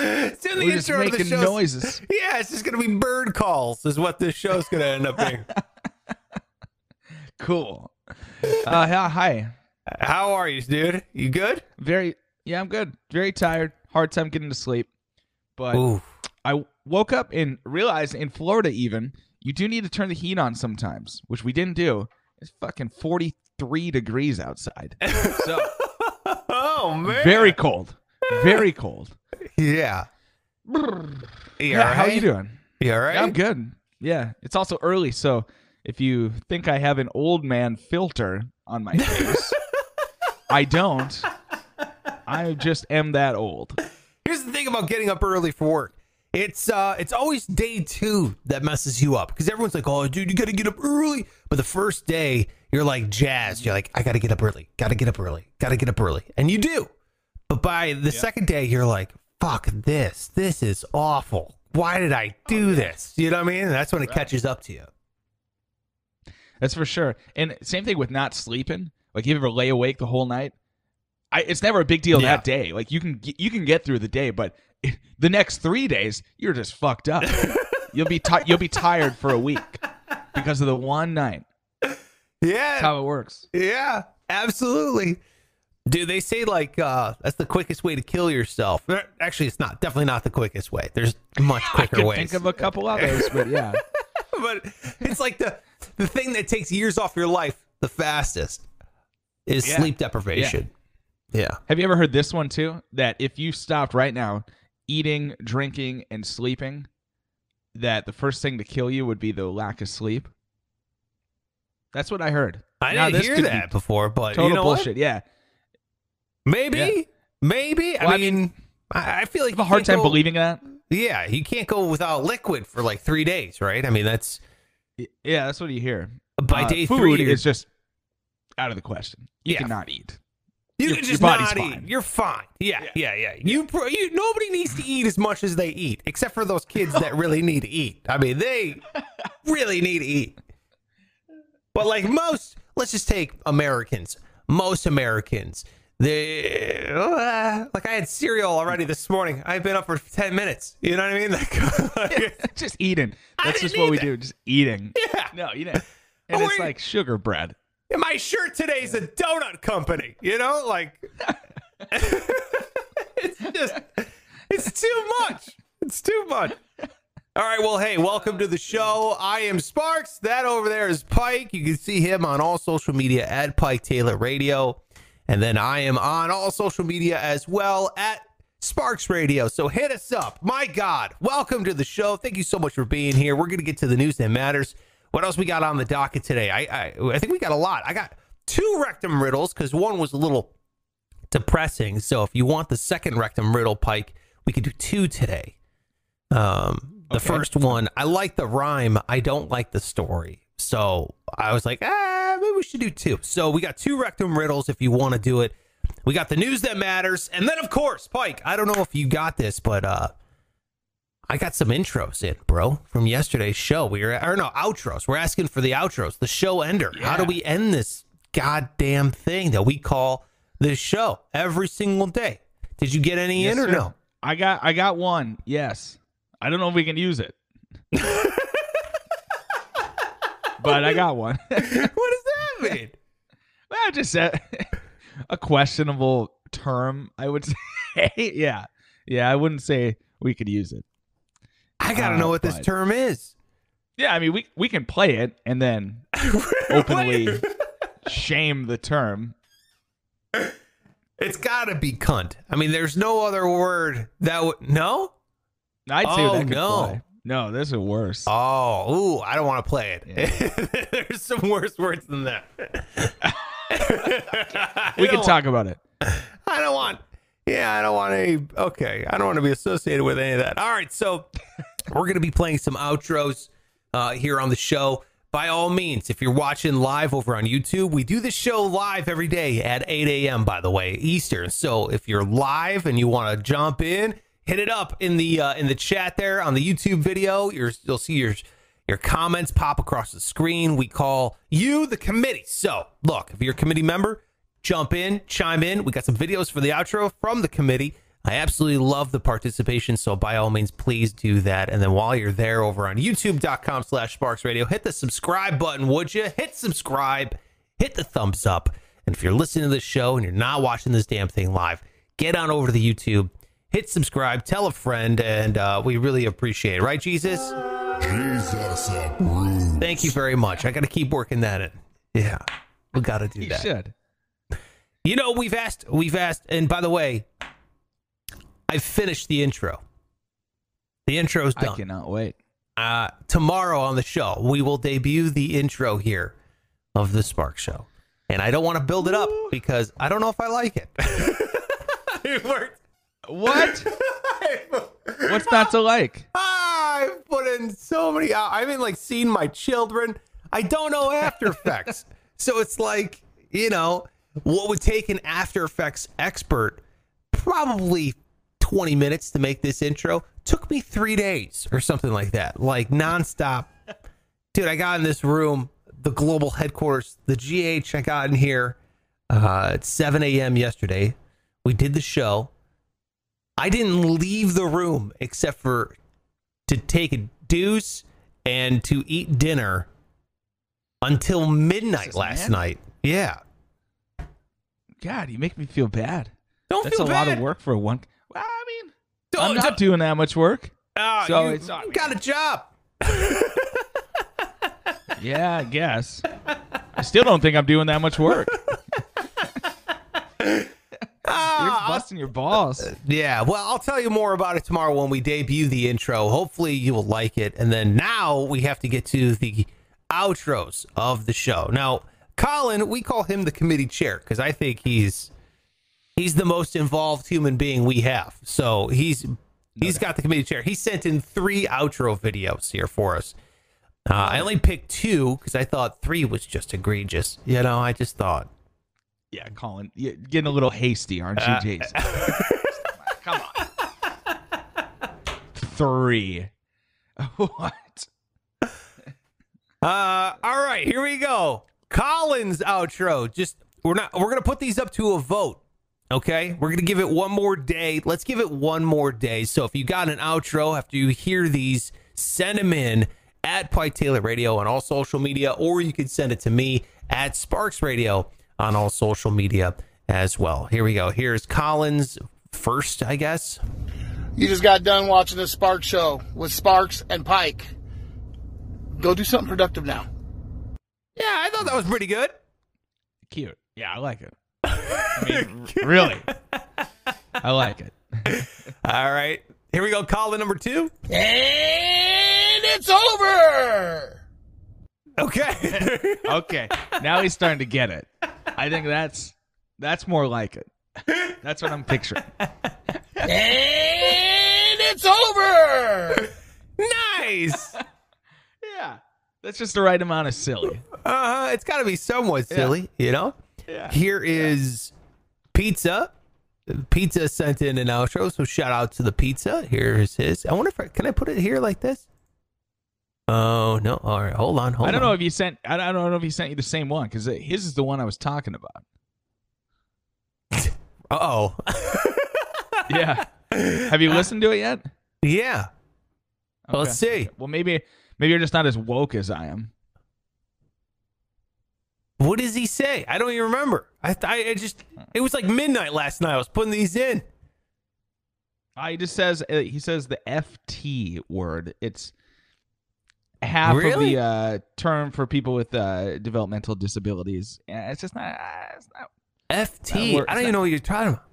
It's in the We're just intro the making show. noises. Yeah, it's just gonna be bird calls. Is what this show's gonna end up being. Cool. Uh, hi- hi. How are you, dude? You good? Very. Yeah, I'm good. Very tired. Hard time getting to sleep. But Ooh. I woke up and realized in Florida, even you do need to turn the heat on sometimes, which we didn't do. It's fucking 43 degrees outside. So oh man. very cold. Very cold. Yeah. You Yeah, how you doing? You all right? Yeah, I'm good. Yeah, it's also early, so if you think I have an old man filter on my face, I don't. I just am that old. Here's the thing about getting up early for work. It's uh it's always day two that messes you up because everyone's like, oh dude, you gotta get up early. But the first day, you're like jazzed. You're like, I gotta get up early, gotta get up early, gotta get up early. And you do. But by the second day, you're like, fuck this. This is awful. Why did I oh, do this? You know what I mean? And That's when it catches up to you. That's for sure. And same thing with not sleeping. Like you ever lay awake the whole night? I, it's never a big deal Yeah. that day. Like you can you can get through the day, but the next three days you're just fucked up. you'll be ti- you'll be tired for a week because of the one night. That's Yeah. how it works. Yeah, absolutely. Dude, they say like uh that's the quickest way to kill yourself. Actually, it's not. Definitely not the quickest way. There's much quicker could ways. think of a couple others, but yeah. but it's like the the thing that takes years off your life the fastest is Yeah. sleep deprivation. Yeah. Have you ever heard this one too? That if you stopped right now eating, drinking, and sleeping, that the first thing to kill you would be the lack of sleep. That's what I heard. I Now, didn't hear could be that before, but Total you know what? bullshit. Yeah. Maybe, Yeah. maybe. Well, I I mean, I feel like I have a hard time go- believing that. Yeah, you can't go without liquid for like three days, right? I mean, that's Yeah, that's what you hear. by Uh, day food three. is just out of the question. You Yeah. cannot eat. You Your- can just not fine. eat. You're fine. Yeah, Yeah. yeah, yeah. You, pro- you nobody needs to eat as much as they eat, except for those kids that really need to eat. I mean, they really need to eat. But like most, let's just take Americans. Most Americans, they uh, like I had cereal already this morning. I've been up for ten minutes. You know what I mean? Like, just eating. That's just what we eat do. Just eating. yeah. No, you know. And it's like sugar bread. My shirt today's a donut company. You know, like it's just it's too much. It's too much. All right, well, hey, welcome to the show. I am Sparks. That over there is Pike. You can see him on all social media at Pike Taylor Radio. And then I am on all social media as well at Sparks Radio. So hit us up. My God, welcome to the show. Thank you so much for being here. We're going to get to the news that matters. What else we got on the docket today? I I, I think we got a lot. I got two rectum riddles because one was a little depressing. So if you want the second rectum riddle, Pike, we could do two today. Um, the Okay. first one, I like the rhyme. I don't like the story. So I was like, ah, maybe we should do two. So we got two rectum riddles if you want to do it. We got the news that matters, and then of course, Pike. I don't know if you got this, but uh, I got some intros in, bro, from yesterday's show. We were, or no, outros. We're asking for the outros, the show ender. How do we end this goddamn thing that we call this show every single day? Did you get any Yes, in or sir. no? I got I got one. Yes. I don't know if we can use it. but I got one. what does that mean? well, I just said a questionable term, I would say. yeah. Yeah, I wouldn't say we could use it. I gotta Uh, know what this term is. Yeah, I mean we we can play it and then openly shame the term. It's gotta be cunt. I mean, there's no other word that would. No. I'd say Oh, that could no. No, this is worse. Oh, ooh, I don't want to play it. there's some worse words than that. We can talk about it. I don't want. Yeah, I don't want any. Okay, I don't want to be associated with any of that. All right, so we're gonna be playing some outros uh, here on the show. By all means, if you're watching live over on YouTube, we do this show live every day at 8 a.m. By the way, Eastern. So if you're live and you want to jump in, hit it up in the uh, in the chat there on the YouTube video. You're, you'll see your your comments pop across the screen. We call you the committee. So look, if you're a committee member, jump in, chime in. We got some videos for the outro from the committee. I absolutely love the participation, so by all means, please do that. And then while you're there over on youtube.com slash sparks radio, hit the subscribe button, would you? Hit subscribe, hit the thumbs up. And if you're listening to this show and you're not watching this damn thing live, get on over to the YouTube, hit subscribe, tell a friend, and uh, we really appreciate it. Right, Jesus? Jesus approves. Thank you very much. I got to keep working that in. Yeah, we got to do You that. You should. You know, we've asked, we've asked, and by the way, I've finished the intro. The intro's I done. I cannot wait. Uh, tomorrow on the show, we will debut the intro here of the Spark Show. And I don't want to build it up because I don't know if I like it. it worked. What? What's not to like? I've put in so many. I haven't like seen my children. I don't know After Effects, so it's like you know what would take an After Effects expert probably twenty minutes to make this intro took me three days or something like that, like nonstop. Dude, I got in this room, the global headquarters, the GH. I got in here uh, at seven a.m. yesterday. We did the show. I didn't leave the room except for to take a deuce and to eat dinner until midnight last man. night. Yeah. God, you make me feel bad. Don't feel bad. That's a feel lot bad. of work for one. Well, I mean, Don't- I'm not don't- doing that much work. Ah, So you it's not- got a job. Yeah, I guess. I still don't think I'm doing that much work. You're Ah, busting your balls. yeah. Well, I'll tell you more about it tomorrow when we debut the intro. Hopefully, you will like it. And then now we have to get to the outros of the show. Now, Colin, we call him the committee chair because I think he's he's the most involved human being we have. So he's he's got the committee chair. He sent in three outro videos here for us. Uh, I only picked two because I thought three was just egregious. You know, I just thought. Yeah, Colin, you're getting a little hasty, aren't you, Uh, Jason? Come on. Three. What? Uh, all right, here we go. Collins outro. Just we're not we're gonna put these up to a vote. Okay, we're gonna give it one more day. Let's give it one more day. So if you got an outro after you hear these, send them in at Pike Taylor Radio on all social media, or you can send it to me at Sparks Radio on all social media as well. Here we go. Here's Collins first, I guess. You just got done watching the Sparks show with Sparks and Pike. Go do something productive now. Yeah, I thought that was pretty good. Cute. Yeah, I like it. I mean, really. I like it. All right, here we go. Colin number two. And it's over! Okay. Okay. Now he's starting to get it. I think that's that's more like it. That's what I'm picturing. And it's over! nice. Yeah. That's just the right amount of silly. Uh, it's got to be somewhat silly, you know. Yeah. Here is pizza. Pizza sent in an outro, so shout out to the pizza. Here's his. I wonder if I, can I put it here like this. Oh no! All right, hold on, hold I don't on. know if he sent I don't know if he sent you the same one because his is the one I was talking about. Uh oh. Yeah. Have you listened to it yet? yeah. Well, let's see. Well, maybe maybe you're just not as woke as I am. What does he say? I don't even remember. I, I, I just. It was like midnight last night. I was putting these in. Uh, he just says uh, he says the FT word. It's half Really? of the uh, term for people with uh, developmental disabilities. Yeah, It's just not. Uh, it's not FT. That works. I don't even know what you're talking about.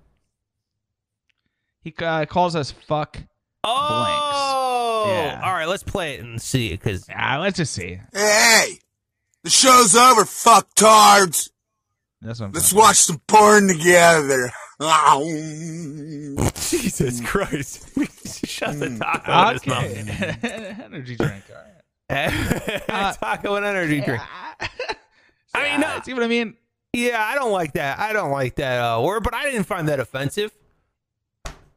he uh, calls us fuck. Oh. Yeah. All right, let's play it and see because Ah, let's just see. Hey, the show's over, fucktards. That's what I'm Let's talking watch some porn together. Jesus Christ. Shut the taco about. in his mouth. Okay. Energy drink. All right. taco and energy drink. I mean, no. See what I mean? Yeah, I don't like that. I don't like that uh, word, but I didn't find that offensive.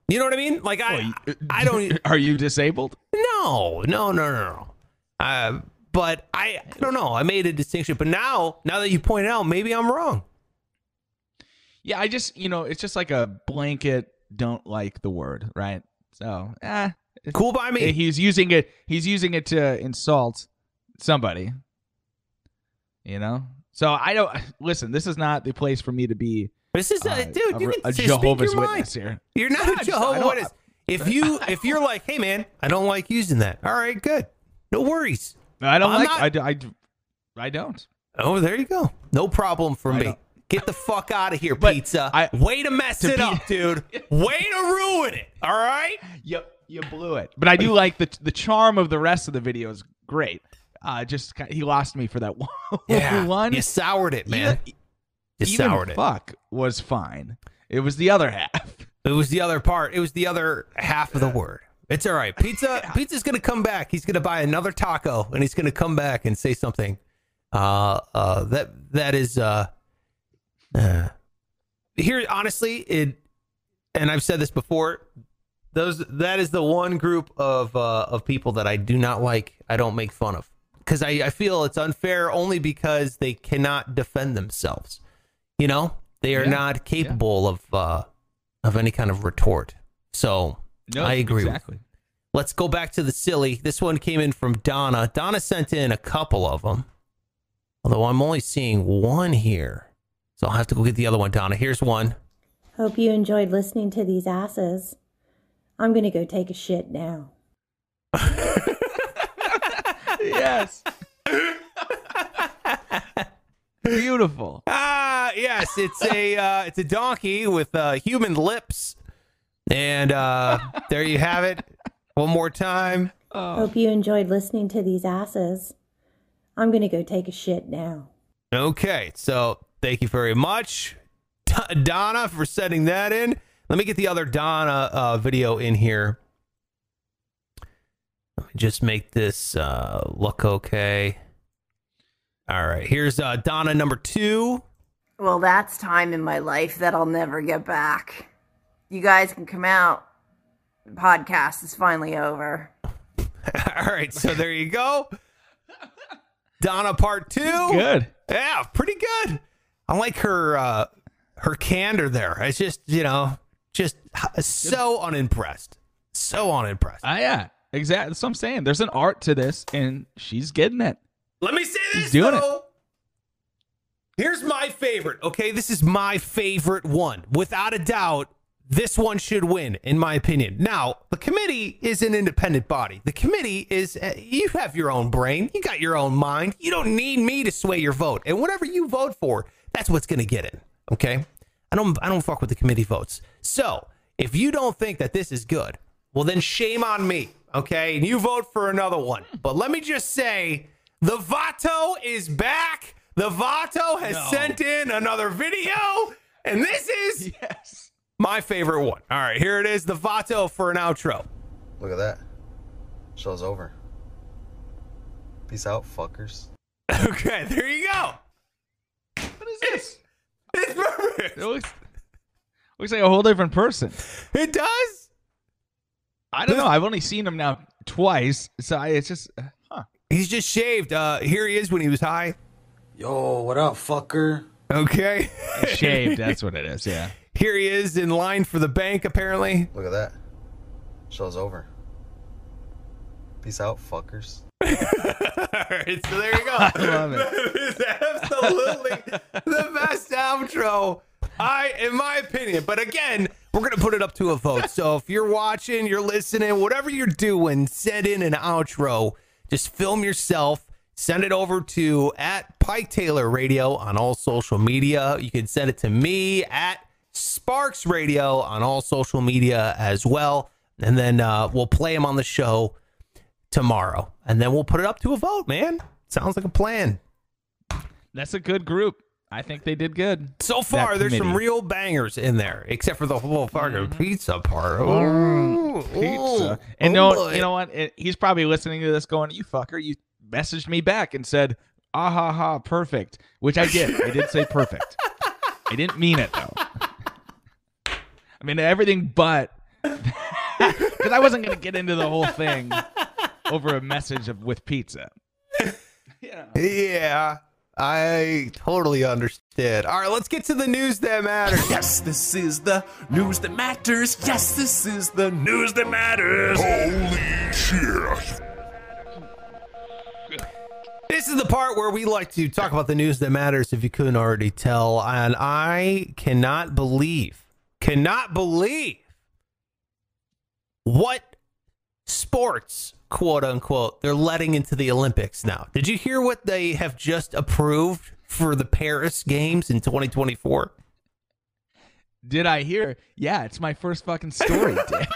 You know what I mean? Like I, Well, I don't. Are you disabled? No, no, no, no, no. Uh, but I, I don't know. I made a distinction, but now, now that you point out, maybe I'm wrong. Yeah, I just you know it's just like a blanket don't like the word, right? So, eh, Cool by me. he's using it. He's using it to insult somebody. You know. So I don't listen. This is not the place for me to be This is, uh, a, dude. a, you re- can a say- speak Jehovah's your mind. Witness here. You're not No, I a just- I Jehovah's Witness. If you if you're like, hey man, I don't like using that. All right, good. No worries. I don't I'm like. not- I, do- I, do- I don't. Oh, there you go. No problem for I me. don't- Get the fuck out of here, But pizza. I- Way to mess to it be- up, dude. Way to ruin it. All right. You you blew it. But I do like the the charm of the rest of the video is great. Uh, just ki- he lost me for that one. Yeah, one. You soured it, man. Even- you even soured it. fuck was fine. It was the other half. It was the other part. It was the other half of the word. It's all right. Pizza. Pizza's gonna come back. He's gonna buy another taco, and he's gonna come back and say something. Uh, uh, that that is uh, uh, here. Honestly, it, and I've said this before. Those that is the one group of uh, of people that I do not like. I don't make fun of because I, I feel it's unfair only because they cannot defend themselves. You know, they are Yeah. not capable of uh, of any kind of retort. So No, I agree. with- Exactly. Let's go back to the silly. This one came in from Donna. Donna sent in a couple of them, although I'm only seeing one here. So I'll have to go get the other one, Donna. Here's one. Hope you enjoyed listening to these asses. I'm gonna go take a shit now. yes. Beautiful. Ah, yes, it's a uh, it's a donkey with uh, human lips, and uh, there you have it. One more time. Hope you enjoyed listening to these asses. I'm gonna go take a shit now. Okay, so thank you very much, D- Donna, for sending that in. Let me get the other Donna uh, video in here. Let me just make this uh, look okay. All right, here's uh, Donna number two. Well, that's time in my life that I'll never get back. You guys can come out. The podcast is finally over. All right, so there you go. Donna part two. Good. Yeah, pretty good. I like her uh her candor there. It's just, you know, just so unimpressed. So unimpressed. Ah, yeah. Exactly. That's what I'm saying. There's an art to this, and she's getting it. Let me say this doing it. though. Here's my favorite. Okay, this is my favorite one. Without a doubt, this one should win, in my opinion. Now, the committee is an independent body. The committee is, uh, you have your own brain, you got your own mind. You don't need me to sway your vote. And whatever you vote for, that's what's going to get it. Okay, I don't, I don't fuck with the committee votes. So if you don't think that this is good, well, then shame on me. Okay, and you vote for another one. Hmm. But let me just say, the Vato is back. The Vato has sent in another video, and this is Yes. my favorite one. All right, here it is, the Vato for an outro. Look at that. Show's over. Peace out, fuckers. Okay, there you go. What is this? It's perfect. It looks, looks like a whole different person. It does. I don't know. I've only seen him now twice, so I, it's just, uh, huh? He's just shaved. Uh, here he is when he was high. Yo, what up, fucker? Okay. Shaved. That's what it is. Yeah. here he is in line for the bank, apparently. Look at that. Show's over. Peace out, fuckers. All right, so there you go. I love it. It's absolutely the best outro. I, in my opinion. But again, we're gonna put it up to a vote. So if you're watching, you're listening, whatever you're doing, send in an outro. Just film yourself. Send it over to at Pike Taylor Radio on all social media. You can send it to me at Sparks Radio on all social media as well. And then uh, we'll play them on the show tomorrow. And then we'll put it up to a vote, man. Sounds like a plan. That's a good group. I think they did good. So far, there's some real bangers in there, except for the whole fucking pizza part. Ooh, Mm-hmm. Pizza. ooh, And oh no, boy. you know what? It, he's probably listening to this going, "You fucker! You messaged me back and said, ah ha ha, perfect," which I did. I did say perfect. I didn't mean it though. I mean everything but because I wasn't gonna get into the whole thing over a message of with pizza. Yeah. Yeah. I totally understood. All right, let's get to the news that matters. Yes, this is the news that matters. Yes, this is the news that matters. Holy shit. This is the part where we like to talk about the news that matters, if you couldn't already tell. And I cannot believe, cannot believe what sports, quote unquote, they're letting into the Olympics now. Did you hear what they have just approved for the Paris Games in 2024? Did I hear? Yeah, it's my first fucking story, Dick.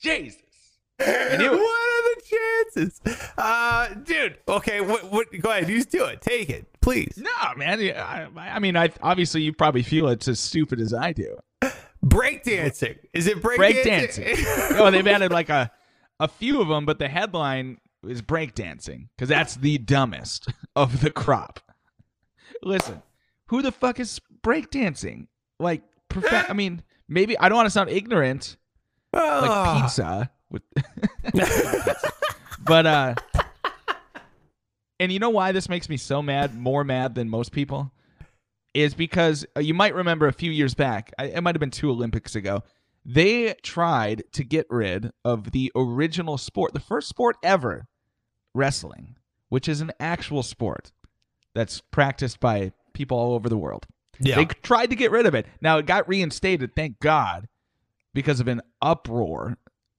Jesus. It. What are the chances? Uh, dude, okay, what, what, go ahead, you do it. Take it, please. No, man. yeah, I, I mean, I obviously you probably feel it's as stupid as I do. Breakdancing. Is it breakdancing? Breakdancing. oh, they've added like a a few of them, but the headline is breakdancing because that's the dumbest of the crop. Listen, who the fuck is breakdancing? Like, prof- I mean, maybe I don't want to sound ignorant, like Ah. pizza with, but uh, and you know why this makes me so mad, more mad than most people, is because uh, you might remember a few years back, it might have been two Olympics ago, they tried to get rid of the original sport, the first sport ever, wrestling, which is an actual sport that's practiced by people all over the world. Yeah. They tried to get rid of it. Now it got reinstated, thank God, because of an uproar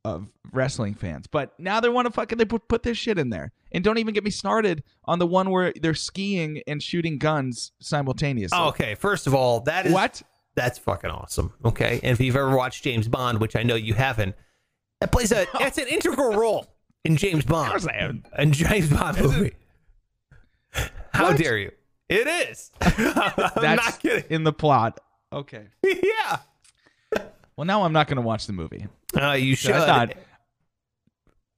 of wrestling fans. But now they want to fucking they put put this shit in there. And don't even get me started on the one where they're skiing and shooting guns simultaneously. Oh, okay, first of all, that is What? That's fucking awesome. Okay, and if you've ever watched James Bond, which I know you haven't, that plays a that's an integral role in James Bond. course I haven't. And James Bond movie. How dare you? It is. I'm That's not kidding. in the plot. Okay. yeah. Well, now I'm not going to watch the movie. Uh, you should. I thought,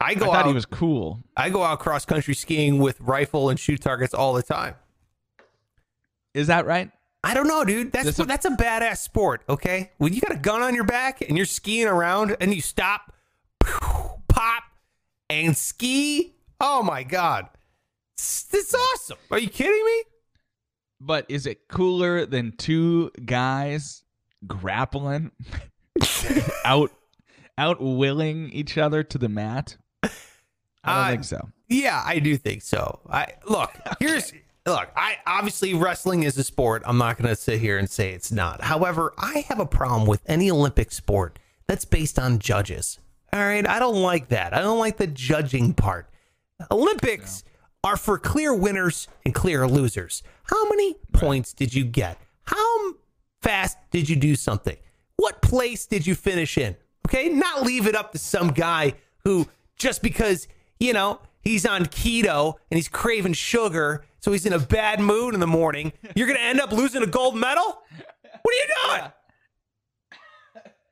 I I go thought out. he was cool. I go out cross country skiing with rifle and shoot targets all the time. Is that right? I don't know, dude. That's This is- that's a badass sport. Okay, when you got a gun on your back and you're skiing around and you stop, pop, and ski. Oh my god, It's- awesome. Are you kidding me? But is it cooler than two guys grappling out out willing each other to the mat? I don't Uh, think so. Yeah, I do think so. I look here's look. I obviously wrestling is a sport. I'm not going to sit here and say it's not. However, I have a problem with any Olympic sport that's based on judges. All right, I don't like that. I don't like the judging part. Olympics are for clear winners and clear losers. How many points did you get? How fast did you do something? What place did you finish in? Okay, not leave it up to some guy who just because, you know, he's on keto and he's craving sugar, so he's in a bad mood in the morning, you're going to end up losing a gold medal? What are you doing?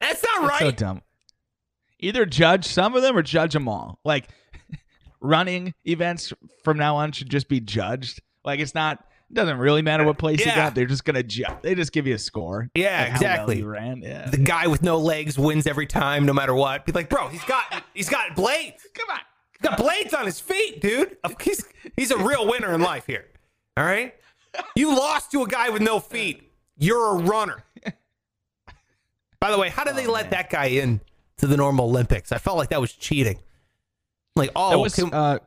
That's not right. so dumb. Either judge some of them or judge them all. Like running events from now on should just be judged. Like it's not it doesn't really matter what place you got. They're just gonna ju- they just give you a score. Yeah, how well exactly. ran. Yeah. the guy with no legs wins every time, no matter what. Be like, bro, he's got he's got blades. Come on. He's got blades on his feet, dude. He's he's a real winner in life here. All right, you lost to a guy with no feet. You're a runner. By the way, how did they let that guy in to the normal Olympics? I felt like that was cheating. Like, oh, was can, uh,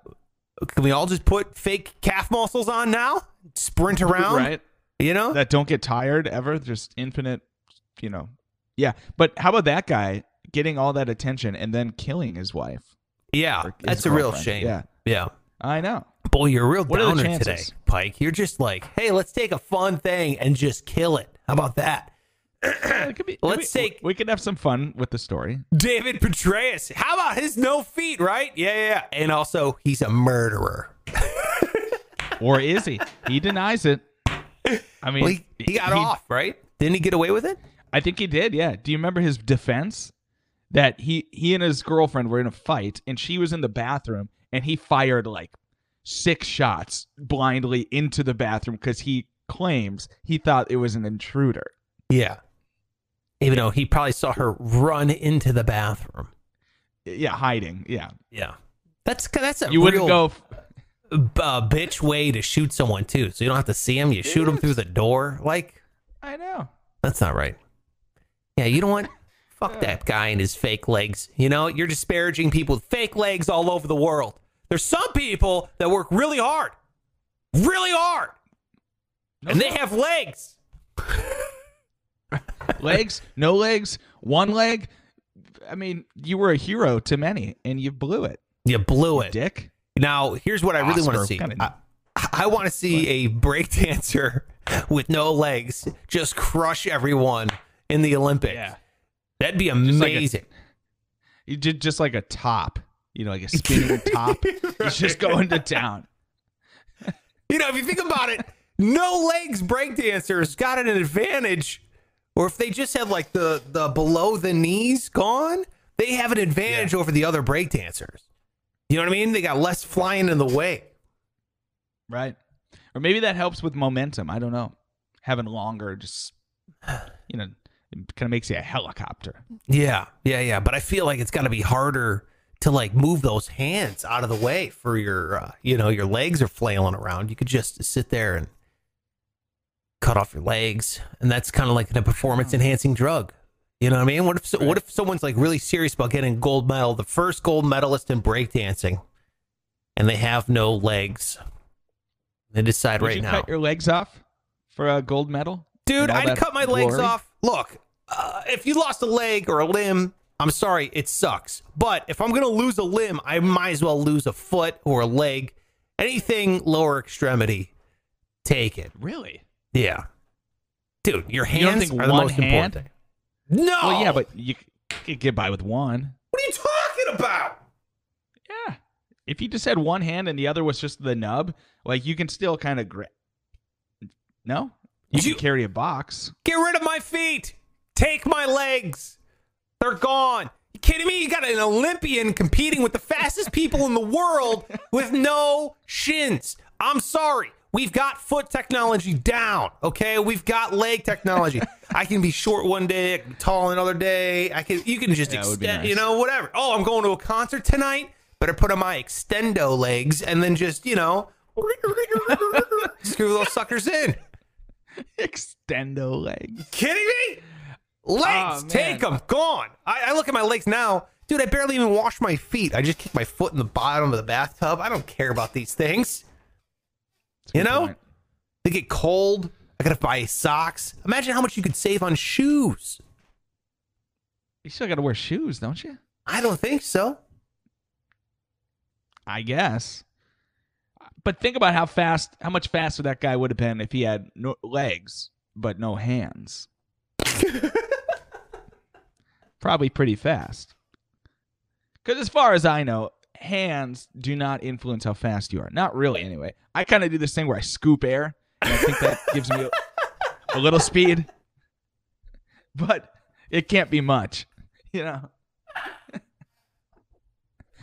can we all just put fake calf muscles on now? Sprint around, right. You know? That don't get tired ever. Just infinite, you know. Yeah. But how about that guy getting all that attention and then killing his wife? yeah, his that's a real shame. Yeah. yeah. I know. Boy, you're a real What downer today. Pike. You're just like, hey, let's take a fun thing and just kill it. How about that? Yeah, be- Let's we- take- we could have some fun with the story. David Petraeus. How about his no feet, right? Yeah, yeah, yeah. And also, he's a murderer. Or is he? He denies it. I mean, Well, he, he got off, right? Didn't he get away with it? I think he did. Yeah. Do you remember his defense? That he he and his girlfriend were in a fight, and she was in the bathroom, and he fired like six shots blindly into the bathroom because he claims he thought it was an intruder. Yeah. Even though he probably saw her run into the bathroom. Yeah, hiding. Yeah, Yeah. That's that's a you wouldn't go. Uh, bitch way to shoot someone too. So you don't have to see him. You shoot him through the door. Like I know. that's not right. Yeah, you don't want. Fuck that guy and his fake legs. You know, you're disparaging people with fake legs all over the world. There's some people that work really hard, really hard, and they have legs. Legs, no legs, one leg. I mean, you were a hero to many, and you blew it, You blew it. Dick. Now, here's what I really want to see. I, I want to see a breakdancer with no legs just crush everyone in the Olympics. Yeah. That'd be amazing. You did just like a top, you know, like a spinning top. He's just going to town. you know, if you think about it, no legs breakdancers got an advantage. Or if they just have like the the below the knees gone, they have an advantage over the other breakdancers. You know what I mean? They got less flying in the way. Right. Or maybe that helps with momentum. I don't know. Having longer just you know, it kind of makes you a helicopter. Yeah, yeah, yeah. But I feel like it's got to be harder to like move those hands out of the way for your, uh, you know, your legs are flailing around. You could just sit there and cut off your legs, and that's kind of like a performance enhancing drug. You know what I mean? What if what if someone's like really serious about getting gold medal, the first gold medalist in breakdancing, and they have no legs? They decide Would right you now. cut your legs off for a gold medal? Dude, I'd cut my legs off. Look, uh, if you lost a leg or a limb, I'm sorry, it sucks. But if I'm going to lose a limb, I might as well lose a foot or a leg. Anything lower extremity, take it. Really? Yeah. Dude, your hands think are the most important hand? thing. No. Well, yeah, but you could get by with one. What are you talking about? Yeah. If you just had one hand and the other was just the nub, like you can still kind of grip. No? You, You- can carry a box. Get rid of my feet. Take my legs. They're gone. You kidding me? You got an Olympian competing with the fastest people in the world with no shins. I'm sorry. We've got foot technology down. Okay, we've got leg technology. I can be short one day, I can be tall another day. I can. You can just be extend. nice. You know, whatever. Oh, I'm going to a concert tonight. Better put on my extendo legs and then just you know screw those suckers in. Extendo legs. kidding me? Legs, Oh, take them, gone. I, I look at my legs now, dude. I barely even wash my feet. I just kick my foot in the bottom of the bathtub. I don't care about these things. You know? point. They get cold. I gotta buy socks. Imagine how much you could save on shoes. You still got to wear shoes, don't you? I don't think so. I guess. But think about how fast, how much faster that guy would have been if he had no legs but no hands. Probably pretty fast. Because as far as I know, hands do not influence how fast you are. Not really, anyway. I kind of do this thing where I scoop air, and I think that gives me a, a little speed. But it can't be much, you know.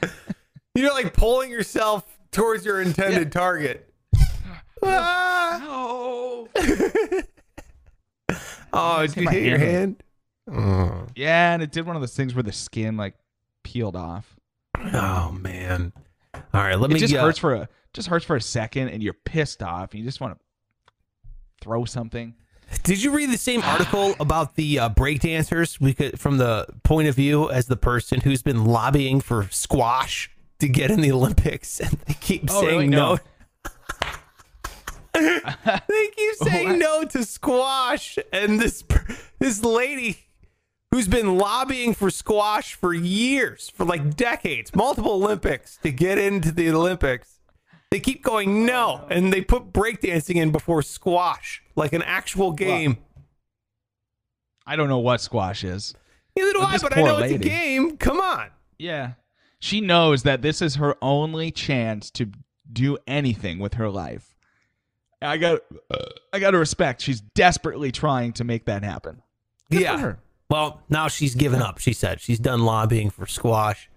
You're like pulling yourself towards your intended target. Ah! Oh. Oh, did you hit hit your hand. hand? Oh. Yeah, and it did one of those things where the skin like peeled off. Oh man. All right, let it me just uh, hurts for a just hurts for a second, and you're pissed off, and you just want to throw something. Did you read the same article about the uh, breakdancers? We could, from the point of view as the person who's been lobbying for squash to get in the Olympics, and they keep Oh, saying really? no. No. they keep saying What? no to squash, and this this lady who's been lobbying for squash for years, for like decades, multiple Olympics to get into the Olympics. They keep going no, and they put breakdancing in before squash, like an actual game. I don't know what squash is. Neither do I, but I know it's a lady. game. Come on. Yeah, she knows that this is her only chance to do anything with her life. I got, I got to respect. She's desperately trying to make that happen. Good yeah. Well, now she's given up. She said she's done lobbying for squash.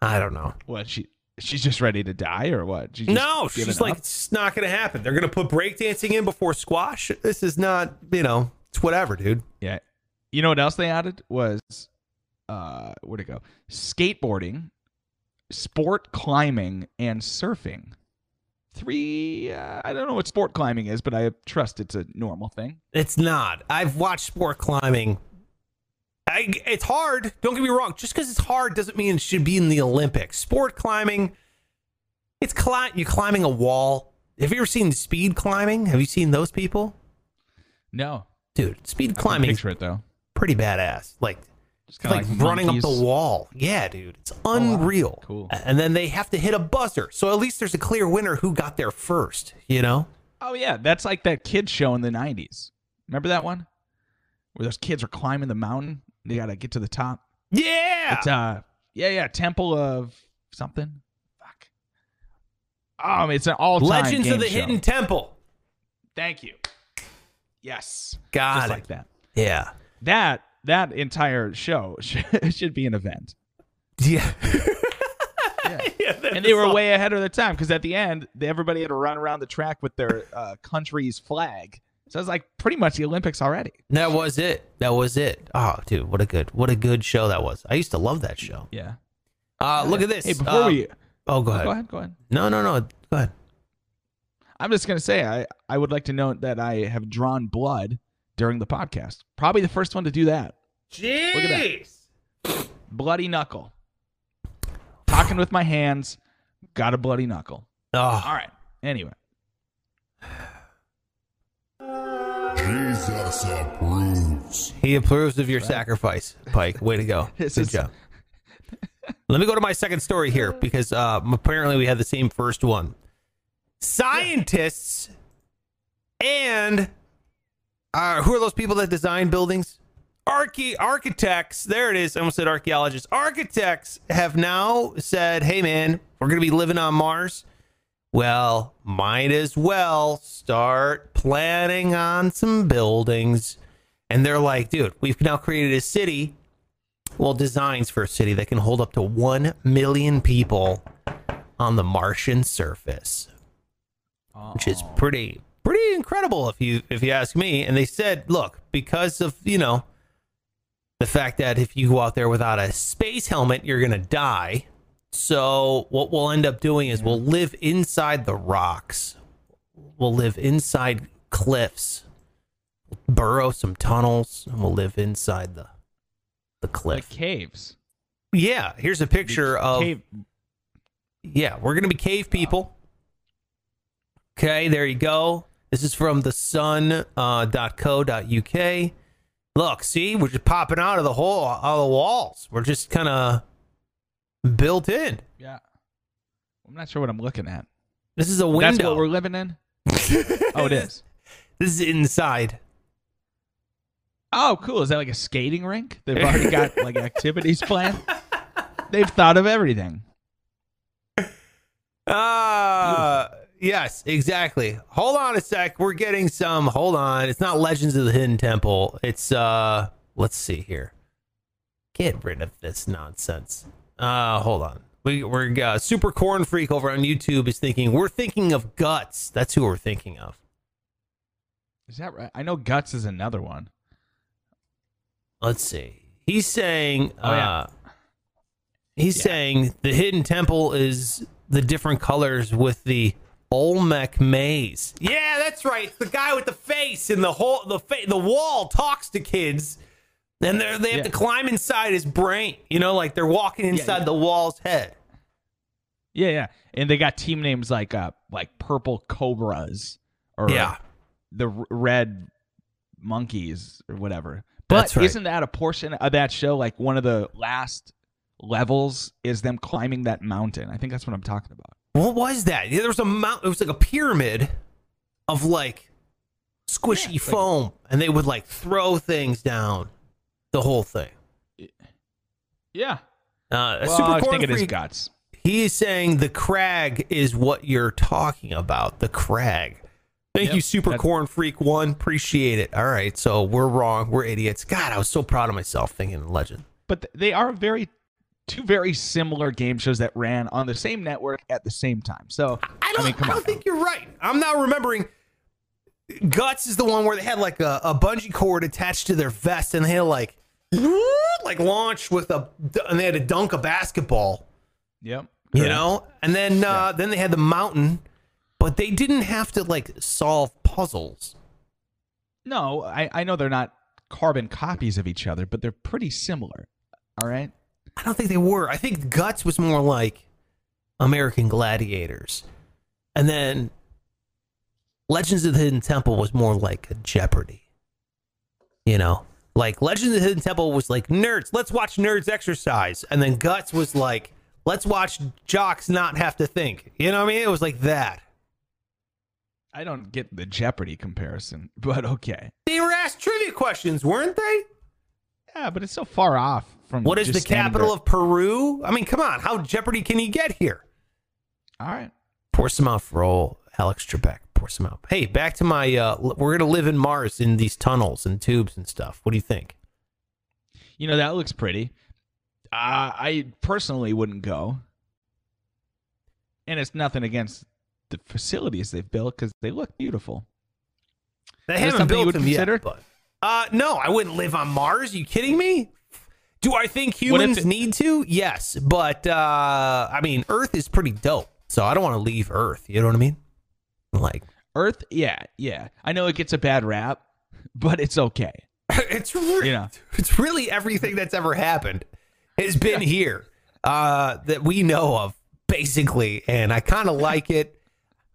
I don't know. What she? She's just ready to die, or what? She's No, she's like, up? it's not going to happen. They're going to put breakdancing in before squash. This is not, you know, it's whatever, dude. Yeah. You know what else they added was uh where'd it go? Skateboarding, sport climbing, and surfing. three. Uh, I don't know what sport climbing is, but I trust it's a normal thing. It's not. I've watched sport climbing. I, it's hard. Don't get me wrong. Just because it's hard doesn't mean it should be in the Olympics. Sport climbing, it's cli- you're climbing a wall. Have you ever seen speed climbing? Have you seen those people? No, Dude, speed climbing picture it though. pretty badass. Like It's like, like, running up the wall. Yeah, dude. It's oh, wow. unreal. Cool. And then they have to hit a buzzer. So at least there's a clear winner who got there first, you know? Oh yeah, that's like that kid show in the '90s. Remember that one where those kids are climbing the mountain? They gotta get to the top. Yeah. It's uh, yeah, yeah, Temple of something. Fuck. Um, it's an all-time Legends of the show. Hidden Temple. Thank you. Yes, Got just it. like that. Yeah. That that entire show should, should be an event. Yeah. Yeah. and they were way ahead of their time because at the end, they, everybody had to run around the track with their uh, country's flag. So it's like pretty much the Olympics already. That was it. That was it. Oh, dude, what a good what a good show that was. I used to love that show. Yeah. Uh look at this. Hey, before Uh, we Oh, go ahead. go ahead, go ahead. No, no, no. Go ahead. I'm just gonna say I I would like to note that I have drawn blood during the podcast. Probably the first one to do that. Look at that. Bloody knuckle. Talking with my hands, got a bloody knuckle. Oh, All right. Anyway, Jesus approves. he approves of your sacrifice, Pike. Way to go. Good is- job. Let me go to my second story here because uh, apparently we had the same first one. Scientists and uh, who are those people that design buildings? Arche- architects. There it is. I almost said archaeologists. Architects have now said, "Hey, man, we're going to be living on Mars. Well, might as well start planning on some buildings." And they're like, "Dude, we've now created a city." well, designs for a city that can hold up to 1 million people on the Martian surface, which is pretty pretty incredible if you if you ask me. And they said, look, because of, you know, the fact that if you go out there without a space helmet, you're going to die. So, what we'll end up doing is we'll live inside the rocks. We'll live inside cliffs. Burrow some tunnels and we'll live inside the the cliff. like caves. Yeah, here's a picture of Cave. yeah, we're gonna be cave people. Okay, there you go. This is from the sun uh, dot co dot uk. Look, see, we're just popping out of the hole out of the walls. We're just kind of built in. Yeah. I'm not sure what I'm looking at. This is a window. That's what we're living in. oh, it is. This is inside. Oh, cool. Is that like a skating rink? They've already got like activities planned. They've thought of everything. Uh yes, exactly. Hold on a sec. We're getting some hold on. It's not Legends of the Hidden Temple. It's uh let's see here. Get rid of this nonsense. Uh hold on. We we're uh, Super Corn Freak over on YouTube is thinking we're thinking of guts. That's who we're thinking of. Is that right? I know Guts is another one. Let's see. He's saying Oh, yeah. uh he's saying the hidden temple is the different colors with the Olmec maze. Yeah, that's right. It's the guy with the face and the whole the fa- the wall talks to kids. And they they have Yeah. to climb inside his brain. You know, like they're walking inside yeah. the wall's head. Yeah, yeah. And they got team names like uh like Purple Cobras or Yeah. the r- Red Monkeys or whatever. But right. isn't that a portion of that show like one of the last levels is them climbing that mountain? I think that's what I'm talking about. What was that? Yeah, there was a mount. It was like a pyramid of like squishy foam, and they would like throw things down. The whole thing. Yeah. Uh, Well, Super I Corn think it is Guts. He is saying the crag is what you're talking about. The crag. Thank Yep, you, Super Corn Freak One. Appreciate it. All right, so we're wrong. We're idiots. God, I was so proud of myself thinking Legend. But they are very two very similar game shows that ran on the same network at the same time. So I don't, mean, come I don't on. think you're right. I'm not remembering. Guts is the one where they had like a, a bungee cord attached to their vest, and they had like like launch with a and they had to dunk a basketball. Yep. You know, and then uh, then they had the mountain, but they didn't have to like solve puzzles. No, I, I know they're not carbon copies of each other, but they're pretty similar. All right. I don't think they were. I think Guts was more like American Gladiators. And then Legends of the Hidden Temple was more like a Jeopardy. You know, like Legends of the Hidden Temple was like nerds, let's watch nerds exercise. And then Guts was like, let's watch jocks not have to think. You know what I mean? It was like that. I don't get the Jeopardy comparison, but okay. They were asked trivia questions, weren't they? Yeah, but it's so far off from What is the capital there. of Peru? I mean, come on, how Jeopardy can you get here? All right. Pour some out for old Alex Trebek. Pour some out. Hey, back to my. Uh, we're gonna live in Mars in these tunnels and tubes and stuff. What do you think? You know that looks pretty. Uh, I personally wouldn't go, and it's nothing against the facilities they've built because they look beautiful. They Is haven't built would them consider? yet, but uh, no, I wouldn't live on Mars. you kidding me? Do I think humans it- need to? Yes, but uh, I mean, Earth is pretty dope, so I don't want to leave Earth. You know what I mean? Like, Earth, yeah, yeah. I know it gets a bad rap, but it's okay. it's re- You know. it's really everything that's ever happened has been here uh, that we know of, basically, and I kind of like it.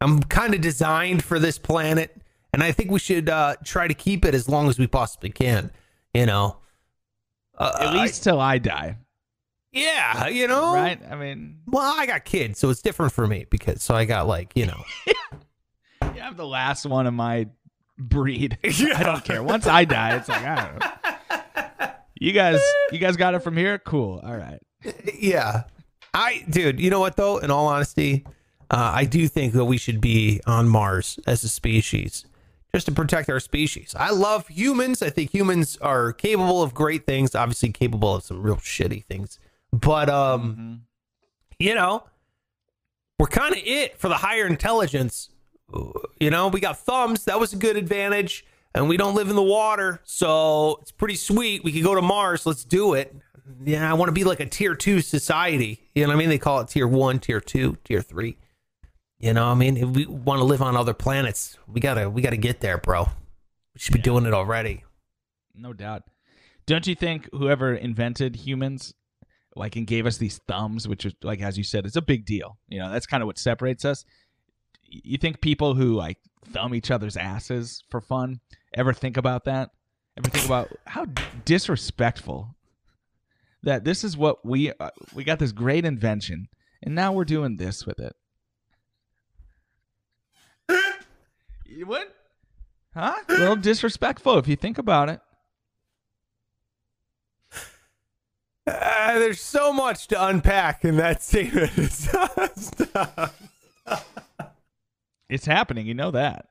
I'm kind of designed for this planet, and I think we should uh, try to keep it as long as we possibly can. You know, uh, At least till I die, yeah, you know, right? I mean, Well, I got kids, so it's different for me because so I got like you know, yeah, I'm the last one of my breed. I don't care. Once I die, it's like I don't know. You guys, you guys got it from here. Cool. All right. yeah. I, dude, you know what though? In all honesty, uh, I do think that we should be on Mars as a species, just to protect our species. I love humans. I think humans are capable of great things. Obviously, capable of some real shitty things. But um, you know, we're kind of it for the higher intelligence. You know, we got thumbs. That was a good advantage. And we don't live in the water. So it's pretty sweet. We could go to Mars. Let's do it. Yeah, I want to be like a tier two society. You know what I mean? They call it tier one, tier two, tier three. You know I mean? If we want to live on other planets, we gotta we gotta get there, bro. We should be doing it already. No doubt. Don't you think whoever invented humans, like, and gave us these thumbs, which is like, as you said, it's a big deal. You know, that's kind of what separates us. You think people who like thumb each other's asses for fun ever think about that? Ever think about how disrespectful that this is what we uh, we got this great invention, and now we're doing this with it. You what? Huh? A little disrespectful if you think about it. Uh, there's so much to unpack in that statement. It's happening. You know that.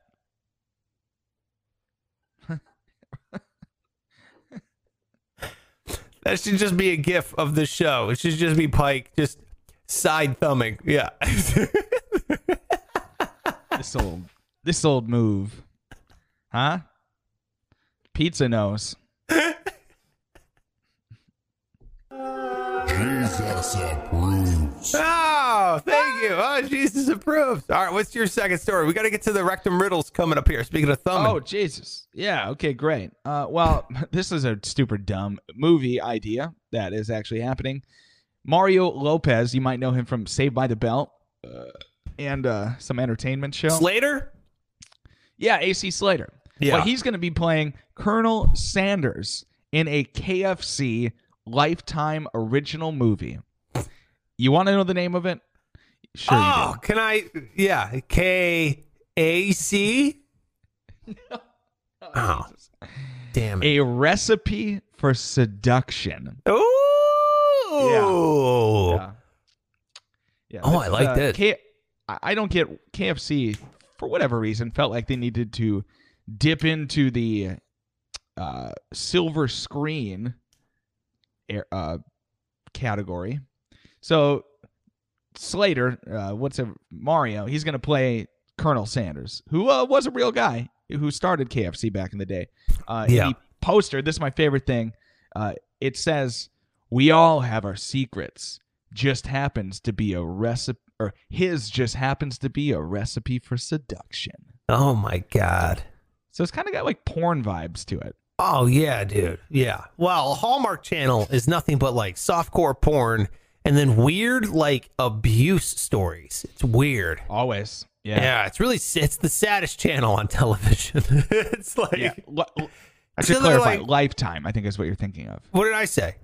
that should just be a gif of the show. It should just be Pike just side thumbing. Yeah. This old, this old move, huh? Pizza nose. Jesus approves. Ah! Oh, thank you. Oh, Jesus approves. All right, what's your second story? We got to get to the rectum riddles coming up here. Speaking of thumbing. Oh Jesus! Yeah. Okay. Great. Uh, well, this is a stupid, dumb movie idea that is actually happening. Mario Lopez, you might know him from Saved by the Bell, uh, and uh, some entertainment show. Slater? Yeah, AC Slater. Yeah. Well, he's going to be playing Colonel Sanders in a KFC Lifetime original movie. You want to know the name of it? Sure oh, you can I? Yeah. K A C? do. Oh, damn it. A recipe for seduction. Ooh. Yeah. Yeah. Oh, but, I like uh, this. K- I I don't get KFC for whatever reason felt like they needed to dip into the uh, silver screen uh, category. So Slater, uh, what's a Mario? He's going to play Colonel Sanders, who uh, was a real guy who started KFC back in the day. Uh, Yeah. He poster. This is my favorite thing. Uh, it says, "We all have our secrets. Just happens to be a recipe, or his just happens to be a recipe for seduction. Oh my god. So it's kind of got like porn vibes to it. Oh yeah, dude. Yeah. Well, Hallmark Channel is nothing but like softcore porn and then weird like abuse stories. It's weird. Always. Yeah. Yeah. it's really it's the saddest channel on television. it's like Yeah. I feel clarify, like- Lifetime, I think is what you're thinking of. what did I say?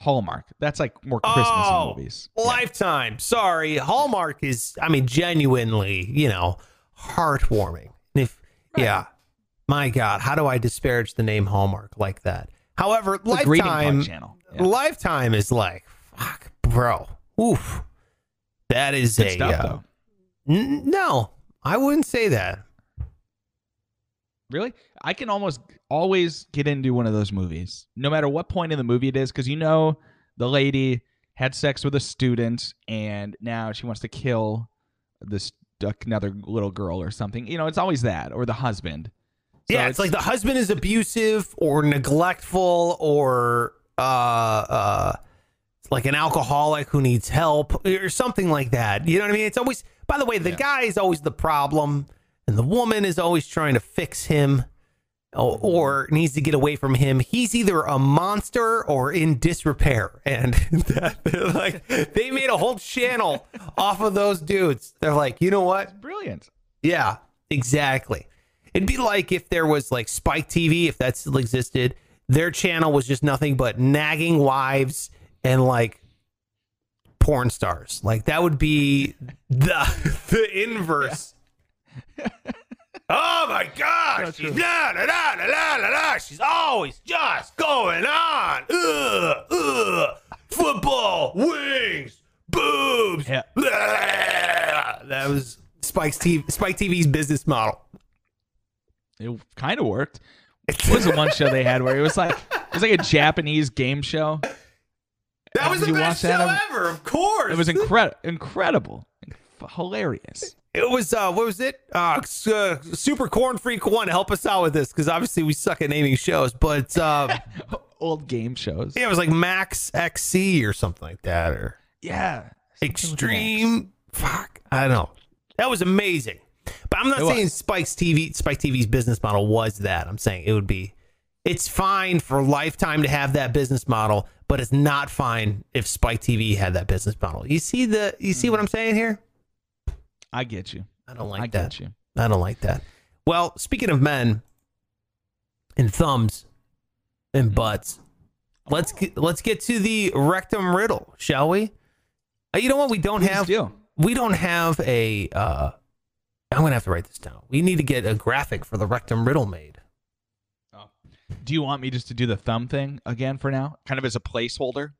Hallmark. That's like more Christmas oh, movies. Lifetime. Sorry, Hallmark is. I mean, genuinely, you know, heartwarming. And If yeah, my God, how do I disparage the name Hallmark like that? However, It's Lifetime. channel. Yeah. Lifetime is like, fuck, bro. Oof. That is Good a stuff, uh, though. n- no. I wouldn't say that. Really? I can almost always get into one of those movies, no matter what point in the movie it is, because you know the lady had sex with a student and now she wants to kill this another little girl or something. You know, it's always that or the husband. So yeah, it's, like the husband is abusive or neglectful or uh uh like an alcoholic who needs help or something like that. You know what I mean? It's always by the way, the guy is always the problem and the woman is always trying to fix him or, or needs to get away from him. He's either a monster or in disrepair. And that, like they made a whole channel off of those dudes. They're like, "You know what? brilliant. Yeah, exactly. It'd be like if there was like Spike TV, if that still existed, their channel was just nothing but nagging wives and like porn stars. Like that would be the the inverse. oh my gosh, she's la la la la la la la. She's always just going on. Ugh, ugh. Football, wings, boobs. Yeah. That was Spike's TV, Spike TV's business model. It kind of worked. What was the one show they had where it was like it was like a Japanese game show? That was the best show that? ever, of course. It was incredible, incredible, hilarious. It was uh, what was it? Uh, uh, Super Corn Freak One. Help us out with this because obviously we suck at naming shows. But uh, Old game shows. yeah, it was like Max XC or something like that, or Yeah. Something with an X. Extreme. Fuck, I don't know. That was amazing. But I'm not It saying was. Spike's TV, Spike TV's business model was that. I'm saying it would be. It's fine for Lifetime to have that business model, but it's not fine if Spike TV had that business model. You see the? You see what I'm saying here? I get you. I don't like I that. get you. I don't like that. Well, speaking of men and thumbs and butts, let's get, let's get to the rectum riddle, shall we? Uh, you know what? We don't Please have do. we don't have a. Uh, I'm gonna have to write this down. We need to get a graphic for the rectum riddle made. Do you want me just to do the thumb thing again for now, kind of as a placeholder?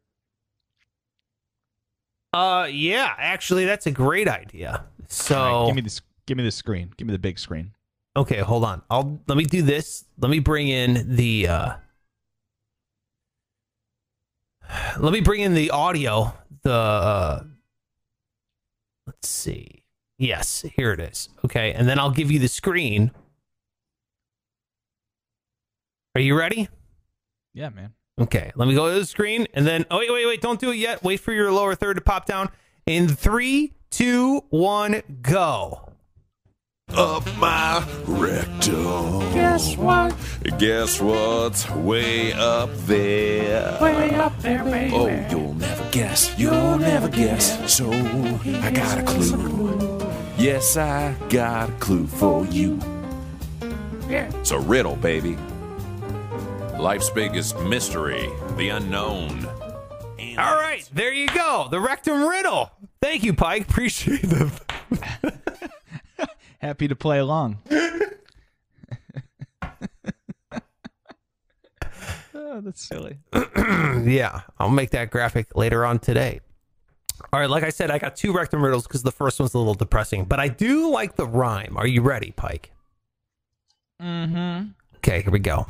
Uh, yeah, actually, that's a great idea. So right, give me this. Give me the screen. Give me the big screen. Okay, hold on. I'll let me do this. Let me bring in the uh let me bring in the audio. The uh let's see. Yes, here it is. Okay, and then I'll give you the screen. Are you ready? Yeah, man. Okay, let me go to the screen and then oh wait, wait, wait, don't do it yet. Wait for your lower third to pop down. In three, two, one, go. Up my rectum. Guess what? Guess what's way up there? Way up there, baby. Oh, you'll never guess. You'll never guess. So I got a clue. Yes, I got a clue for you. Yeah. It's a riddle, baby. Life's biggest mystery, the unknown. All right, there you go. The rectum riddle. Thank you, Pike. Appreciate the Happy to play along. oh, that's silly. yeah, I'll make that graphic later on today. All right, like I said, I got two rectum riddles because the first one's a little depressing, but I do like the rhyme. Are you ready, Pike? Mm-hmm. Okay, here we go.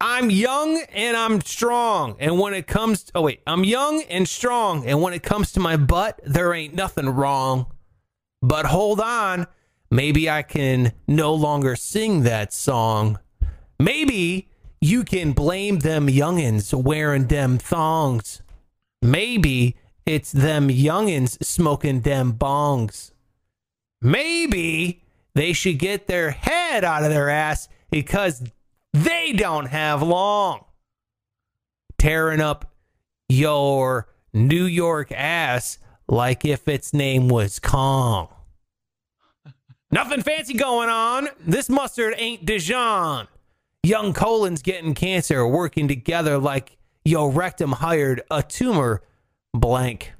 I'm young and I'm strong, and when it comes, oh wait, I'm young and strong, and when it comes to my butt, there ain't nothing wrong. But hold on, maybe I can no longer sing that song. Maybe you can blame them youngins wearing them thongs. Maybe it's them youngins smoking them bongs. Maybe they should get their head out of their ass because they don't have long. Tearing up your New York ass like if its name was Kong. Nothing fancy going on. This mustard ain't Dijon. Young colon's getting cancer, working together like yo rectum hired a tumor blank.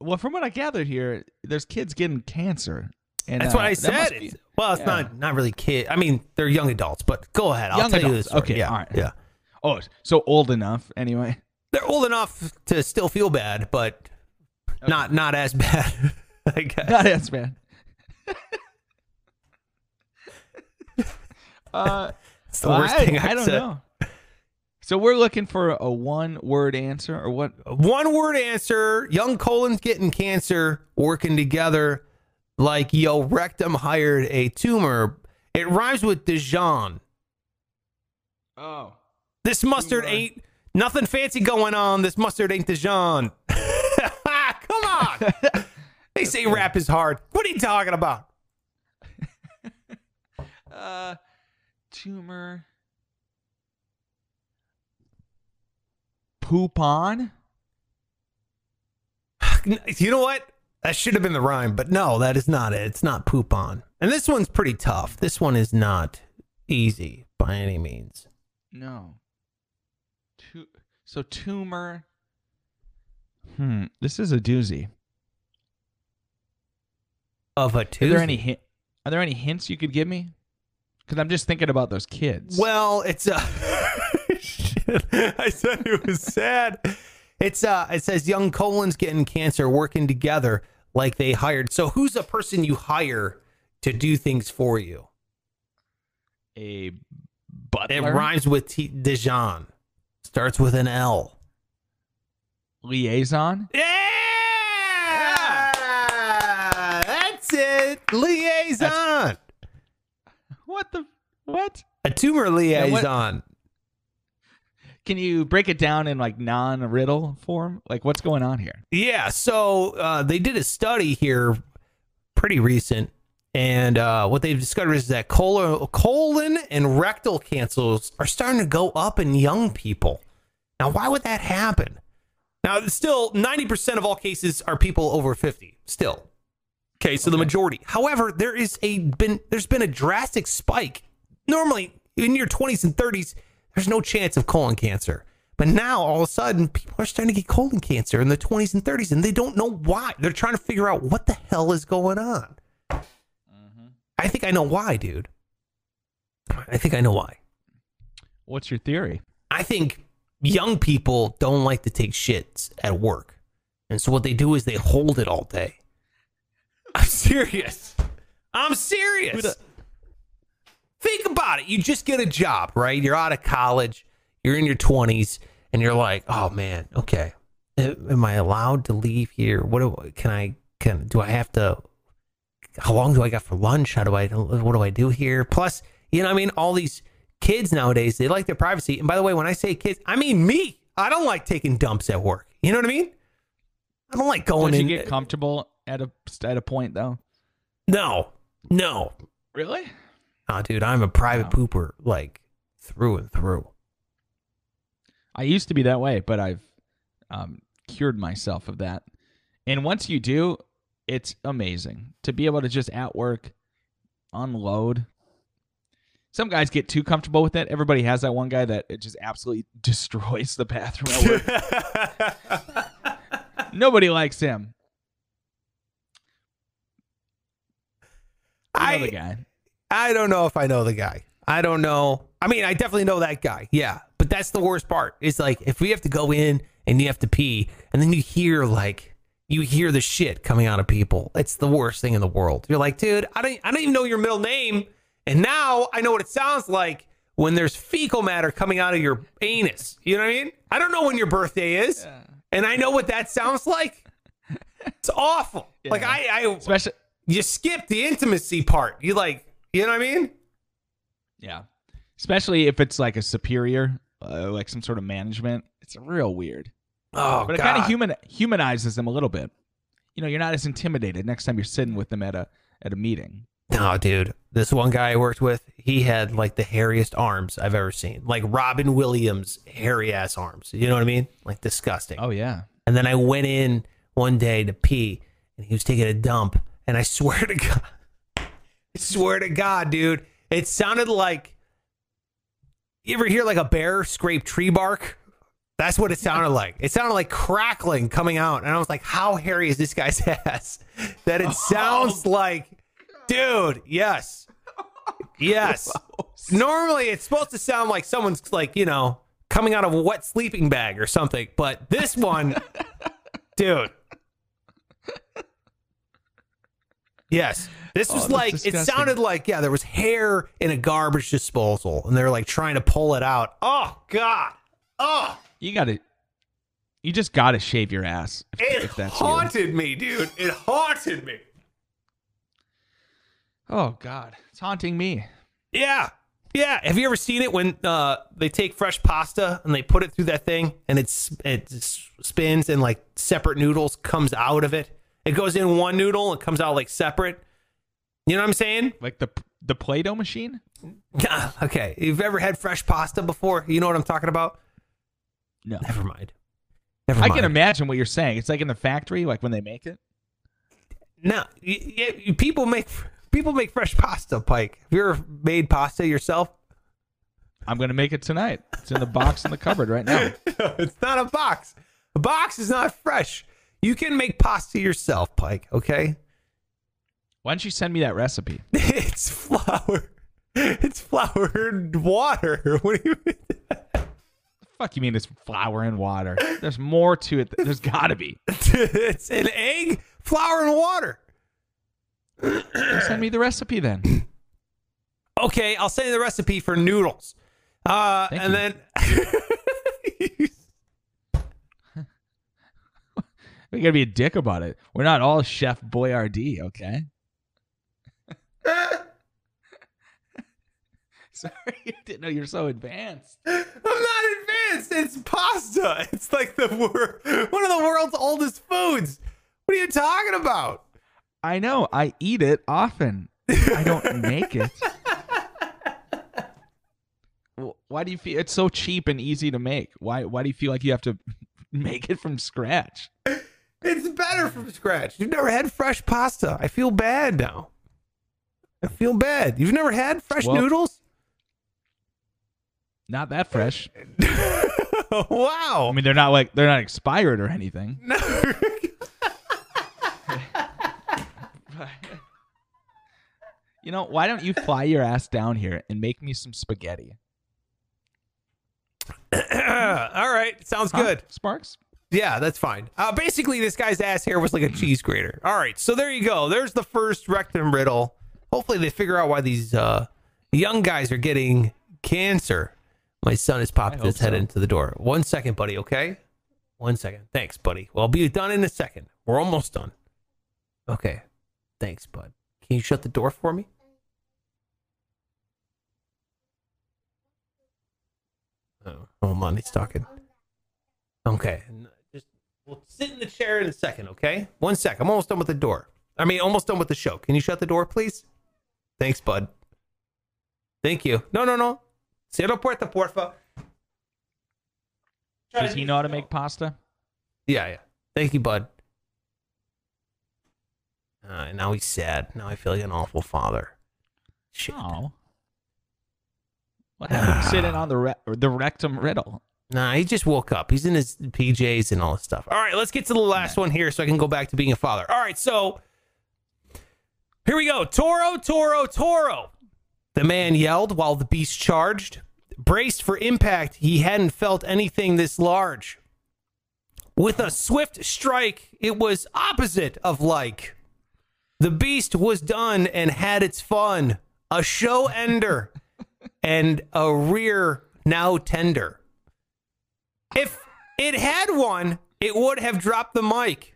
Well, from what I gathered here, there's kids getting cancer. And, That's uh, what I said. be- It's- well, it's yeah. not not really kid. I mean, they're young adults, but go ahead. I'll Young tell you this. story. Okay, yeah, all right. yeah. Oh, so old enough anyway. They're old enough to still feel bad, but not not as bad. I guess. Not as bad. uh, It's the well, worst I, thing I I've don't said. know. So we're looking for a one-word answer, or what? One word answer. Young colon's getting cancer, working together like yo rectum hired a tumor. It rhymes with Dijon. Oh, This mustard Tumor. ain't nothing fancy going on. This mustard ain't Dijon. Come on. they say rap is hard. What are you talking about? uh, tumor. Poop on. You know what? That should have been the rhyme, but no, that is not it. It's not poop on. And this one's pretty tough. This one is not easy by any means. No. Tu- so tumor. Hmm. This is a doozy. Of a Are there any hint? Are there any hints you could give me? Because I'm just thinking about those kids. Well, it's uh shit. I said it was sad. It's uh it says young colon's getting cancer working together like they hired. So who's a person you hire to do things for you? a butler. It rhymes with T- Dijon. Starts with an L. liaison. Yeah! That's it. Liaison. What the what? a tumor what- liaison. Can you break it down in like non-riddle form? Like what's going on here? Yeah, so uh, they did a study here, pretty recent, and uh, what they've discovered is that colon, colon and rectal cancers are starting to go up in young people. Now, why would that happen? Now, still, ninety percent of all cases are people over fifty. Still, okay, so the majority. However, there is a been there's been a drastic spike. Normally, in your twenties and thirties, there's no chance of colon cancer. But now all of a sudden, people are starting to get colon cancer in their 20s and 30s, and they don't know why. They're trying to figure out what the hell is going on. Mm-hmm. I think I know why, dude. I think I know why. What's your theory? I think young people don't like to take shits at work. And so what they do is they hold it all day. I'm serious. I'm serious. Think about it. You just get a job, right? You're out of college, you're in your 20s, and you're like, oh man, okay. Am I allowed to leave here? What do, can I, can, do I have to, how long do I got for lunch? How do I, what do I do here? Plus, you know, I mean, all these kids nowadays, they like their privacy. And by the way, when I say kids, I mean me. I don't like taking dumps at work. You know what I mean? I don't like going Don't you in. get comfortable at a at a point though? no, no. Really? Oh, dude, I'm a private pooper, like through and through. I used to be that way, but I've um, cured myself of that. And once you do, it's amazing to be able to just at work unload. Some guys get too comfortable with it. Everybody has that one guy that it just absolutely destroys the bathroom at work. Nobody likes him. Know I the guy. I don't know if I know the guy. I don't know. I mean, I definitely know that guy. Yeah, but that's the worst part. It's like if we have to go in and you have to pee, and then you hear like you hear the shit coming out of people. It's the worst thing in the world. You're like, dude, I don't, I don't even know your middle name, and now I know what it sounds like when there's fecal matter coming out of your anus. You know what I mean? I don't know when your birthday is, and I know what that sounds like. It's awful. Like I, I, Especially you skip the intimacy part. You like, you know what I mean? Yeah. Especially if it's like a superior uh, like some sort of management. It's real weird. Oh, but it kind of human humanizes them a little bit. You know, you're not as intimidated next time you're sitting with them at a at a meeting. No, dude. This one guy I worked with, he had like the hairiest arms I've ever seen. Like Robin Williams hairy ass arms. You know what I mean? Like disgusting. Oh yeah. And then I went in one day to pee and he was taking a dump. And I swear to God, swear to God, dude, it sounded like you ever hear like a bear scrape tree bark? That's what it sounded like. It sounded like crackling coming out. And I was like, how hairy is this guy's ass? That it oh sounds like, dude, yes. Yes. Normally it's supposed to sound like someone's like, you know, coming out of a wet sleeping bag or something. But this one, dude. Yes. This Oh, was that's like it sounded like yeah, there was hair in a garbage disposal and they're like trying to pull it out. Oh god. Oh, You got to you just got to shave your ass if, it if that's you. haunted me, dude. It haunted me. Oh god, it's haunting me. Yeah. Yeah. Have you ever seen it when uh, they take fresh pasta and they put it through that thing and it's it spins and like separate noodles comes out of it? It goes in one noodle and comes out like separate. You know what I'm saying? Like the the Play-Doh machine? Okay. You've ever had fresh pasta before? You know what I'm talking about? No. Never mind. Never I can imagine what you're saying. It's like in the factory, like when they make it. No, people make people make fresh pasta. Pike, have you ever made pasta yourself? I'm gonna make it tonight. It's in the box in the cupboard right now. it's not a box. A box is not fresh. You can make pasta yourself, Pike. Okay. Why don't you send me that recipe? it's flour. It's flour and water. What do you mean? Fuck you mean it's flour and water? There's more to it. There's got to be. it's an egg, flour, and water. Send me the recipe then. Okay, I'll send you the recipe for noodles. Uh, and you. then We gotta be a dick about it. We're not all Chef Boyardee, okay? Sorry, I didn't know you're so advanced. I'm not advanced. It's pasta. It's like the wor- one of the world's oldest foods. What are you talking about? I know. I eat it often. I don't make it. Why do you feel it's so cheap and easy to make? Why why do you feel like you have to make it from scratch? It's better from scratch. You've never had fresh pasta. I feel bad now. I feel bad. You've never had fresh Well- noodles? Not that fresh. wow. I mean, they're not like they're not expired or anything. No. you know, why don't you fly your ass down here and make me some spaghetti? All right. Sounds Huh? good. Sparks? Yeah, that's fine. Uh, basically, this guy's ass hair was like a cheese grater. All right, so there you go. There's the first rectum riddle. Hopefully, they figure out why these uh, young guys are getting cancer. My son has popped his head so. into the door. One second, buddy. Okay, one second. Thanks, buddy. Well, I'll be done in a second. We're almost done. Okay, thanks, bud. Can you shut the door for me? Oh, hold on. He's talking. Okay. We'll sit in the chair in a second, okay? One sec. I'm almost done with the door. I mean, almost done with the show. Can you shut the door, please? Thanks, bud. Thank you. No, no, no. Cierra la puerta, porfa. Does he know how to make pasta? Yeah, yeah. Thank you, bud. Uh, now he's sad. Now I feel like an awful father. Shit. Oh. What happened? Sitting on the re- the rectum riddle. Nah, he just woke up. He's in his PJs and all this stuff. All right, let's get to the last one here so I can go back to being a father. All right, so here we go. Toro, Toro, Toro. The man yelled while the beast charged. Braced for impact, he hadn't felt anything this large. With a swift strike, it was opposite of like. The beast was done and had its fun. A show ender and a rear now tender. If it had one, it would have dropped the mic.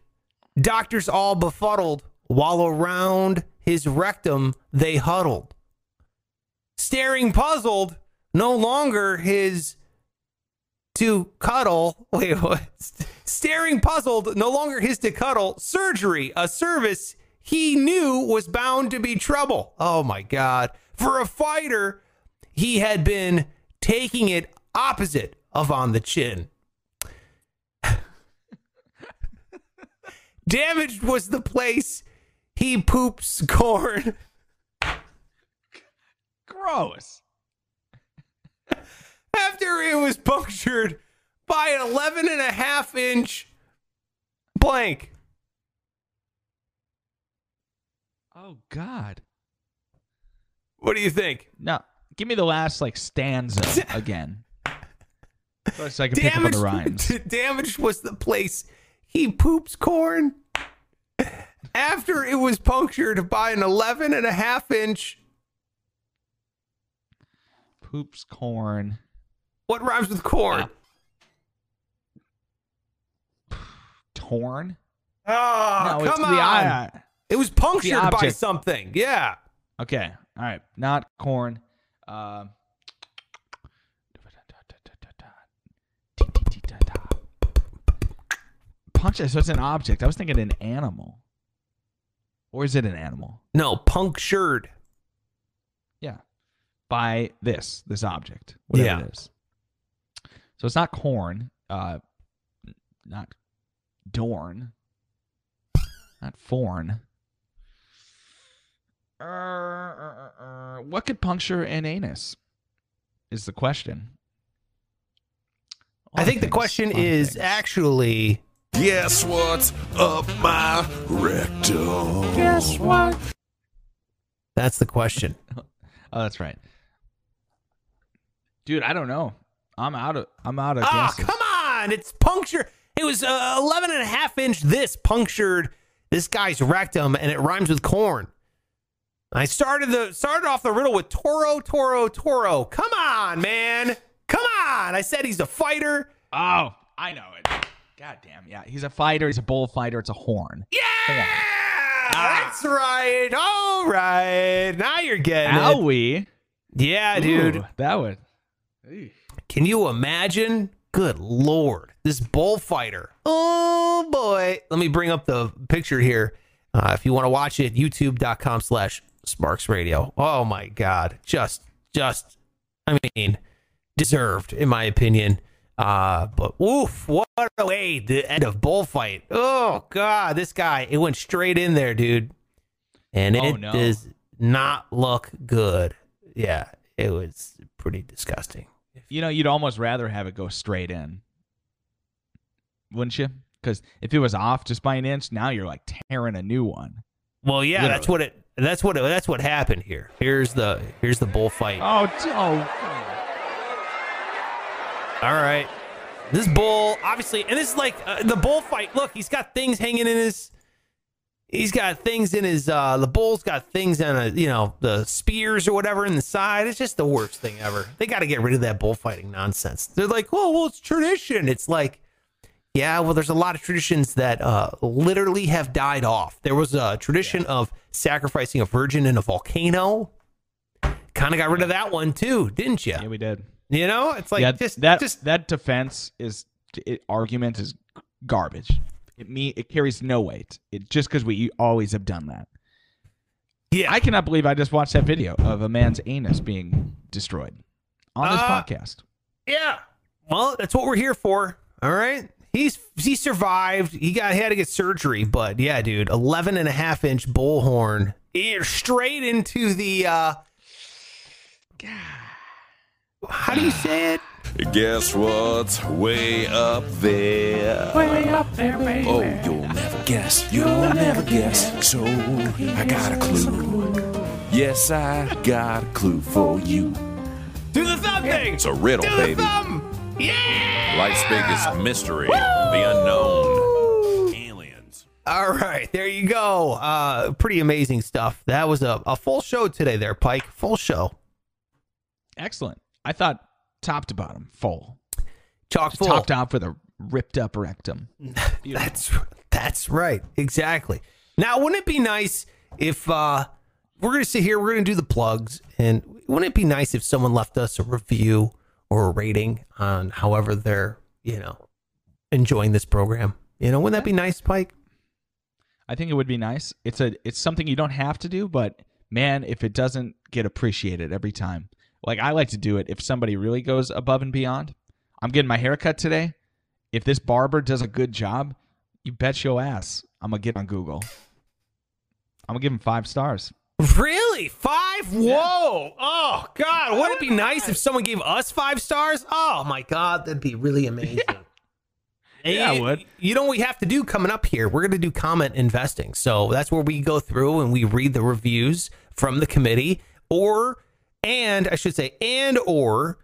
Doctors all befuddled, while around his rectum they huddled. Staring puzzled, no longer his to cuddle. Wait, what? Staring puzzled, no longer his to cuddle. Surgery, a service he knew was bound to be trouble. Oh my God. For a fighter, he had been taking it opposite of on the chin. Damaged was the place he poops corn. Gross. after it was punctured by an 11 and a half inch blank. Oh God. What do you think? No, give me the last like stanza again, so I can pick up on the rhymes. damaged was the place he poops corn after it was punctured by an 11 and a half inch. Poops corn. What rhymes with corn? Torn. Oh, no, it's come the on. eye. It was punctured by something. Yeah. Okay. All right. Not corn. Um. Punch. So it's an object. I was thinking an animal. Or is it an animal? No, punctured. Yeah. By this, this object, whatever Yeah. it is. So it's not corn. Uh, not dorn. Not forn. Uh, uh, uh, what could puncture an anus? Is the question. I think the question a lot of is things. actually Guess what's up my rectum? Guess what? that's the question. Oh, that's right. Dude, I don't know. I'm out of. I'm out of Ah, guesses. come on. It's punctured. It was uh, 11 and a half inch. This punctured this guy's rectum, and it rhymes with corn. I started the started off the riddle with Toro, Toro, Toro. Come on, man. Come on. I said he's a fighter. Oh, I know it. God damn, yeah. He's a fighter. He's a bullfighter. It's a horn. Yeah, that's right. All right. Now you're getting it. Owie. Yeah, dude. Ooh, that would. Can you imagine? Good lord, this bullfighter. Oh boy. Let me bring up the picture here. Uh, if you want to watch it, youtube.com slash Sparks Radio. Oh my God. Just, just, I mean, deserved, in my opinion. Uh, but woof, what a way the end of bullfight. Oh God, this guy, it went straight in there, dude. And Oh, it no. does not look good. Yeah, it was pretty disgusting. You know, you'd almost rather have it go straight in, wouldn't you? Because if it was off just by an inch, now you're like tearing a new one. Well, yeah, that's what it. That's what it, that's what happened here. Here's the here's the bullfight. Oh, oh. All right, this bull obviously, and this is like uh, the bullfight. Look, he's got things hanging in his. He's got things in his. uh The bull's got things on a you know the spears or whatever in the side. It's just the worst thing ever. They got to get rid of that bullfighting nonsense. They're like, oh well, it's tradition. It's like. Yeah, well, there's a lot of traditions that uh, literally have died off. There was a tradition of sacrificing a virgin in a volcano. Kind of got rid of that one too, didn't you? Yeah, we did. You know, it's like yeah, just that just that defense is it, argument is garbage. It me it carries no weight. It just because we always have done that. Yeah, I cannot believe I just watched that video of a man's anus being destroyed on this Uh, podcast. yeah. Well, that's what we're here for. All right. He's he survived. He got he had to get surgery, but yeah, dude, 11 and a half inch bullhorn ear straight into the uh How do you say it? Guess what's way up there? Way up there, baby. Oh, you'll never guess. You'll never guess. So I got a clue. Yes, I got a clue for you. Do the thumb thing. It's a riddle, Do baby. the thumb. Yeah. Life's biggest mystery, the unknown. Aliens. All right, there you go. Uh pretty amazing stuff. That was a, a full show today there, Pike. Full show. Excellent. I thought top to bottom full, Chock full. topped off with a ripped up rectum. That's that's right. Exactly. Now, wouldn't it be nice if uh we're gonna sit here, we're gonna do the plugs, and wouldn't it be nice if someone left us a review or a rating on however they're, you know, enjoying this program. You know, wouldn't that be nice, Pike? I think it would be nice. It's a it's something you don't have to do, but man, if it doesn't get appreciated every time. Like I like to do it if somebody really goes above and beyond. I'm getting my hair cut today. If this barber does a good job, you bet your ass I'm gonna get on Google. I'm gonna give him five stars. Really? Five? Whoa. Oh, God. Wouldn't it be nice if someone gave us five stars? Oh, my God. That'd be really amazing. And Yeah, I would. You know what we have to do coming up here? We're going to do comment investing. So that's where we go through and we read the reviews from the committee, or, and I should say, and, or,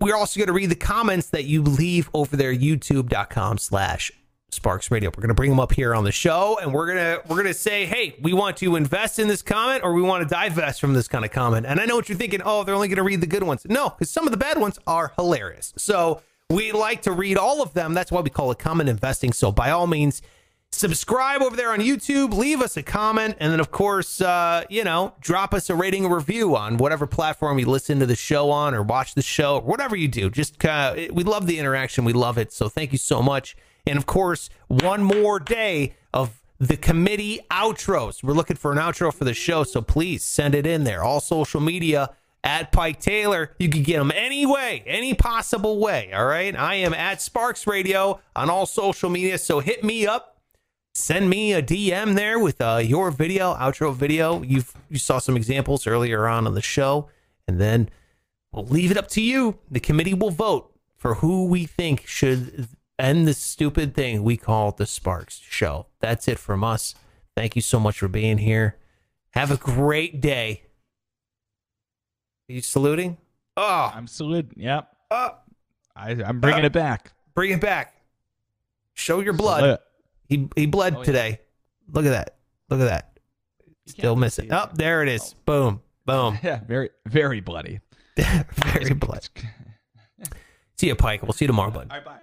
we're also going to read the comments that you leave over there, youtube.com slash Sparks Radio. We're going to bring them up here on the show and we're going to we're to say, "Hey, we want to invest in this comment or we want to divest from this kind of comment." And I know what you're thinking, "Oh, they're only going to read the good ones." No, cuz some of the bad ones are hilarious. So, we like to read all of them. That's why we call it comment investing. So, by all means, subscribe over there on YouTube, leave us a comment, and then of course, uh, you know, drop us a rating or review on whatever platform you listen to the show on or watch the show, or whatever you do. Just uh, we love the interaction, we love it. So thank you so much. And of course, one more day of the committee outros. We're looking for an outro for the show, so please send it in there. All social media at Pike Taylor. You can get them any way, any possible way. All right. I am at Sparks Radio on all social media. So hit me up. Send me a DM there with uh, your video, outro video. You've you saw some examples earlier on on the show, and then we'll leave it up to you. The committee will vote for who we think should end this stupid thing we call the Sparks Show. That's it from us. Thank you so much for being here. Have a great day. Are you saluting? Oh, I'm saluting. Yep. oh I, I'm bringing Uh, it back. bring it back. Show your blood. Salute. He he bled Oh, yeah. today. Look at that. Look at that. Still missing. Oh, there it is. Oh. Boom. Boom. Yeah, very very bloody. Very bloody. See you, Pike. We'll see you tomorrow, bud. All right, bye.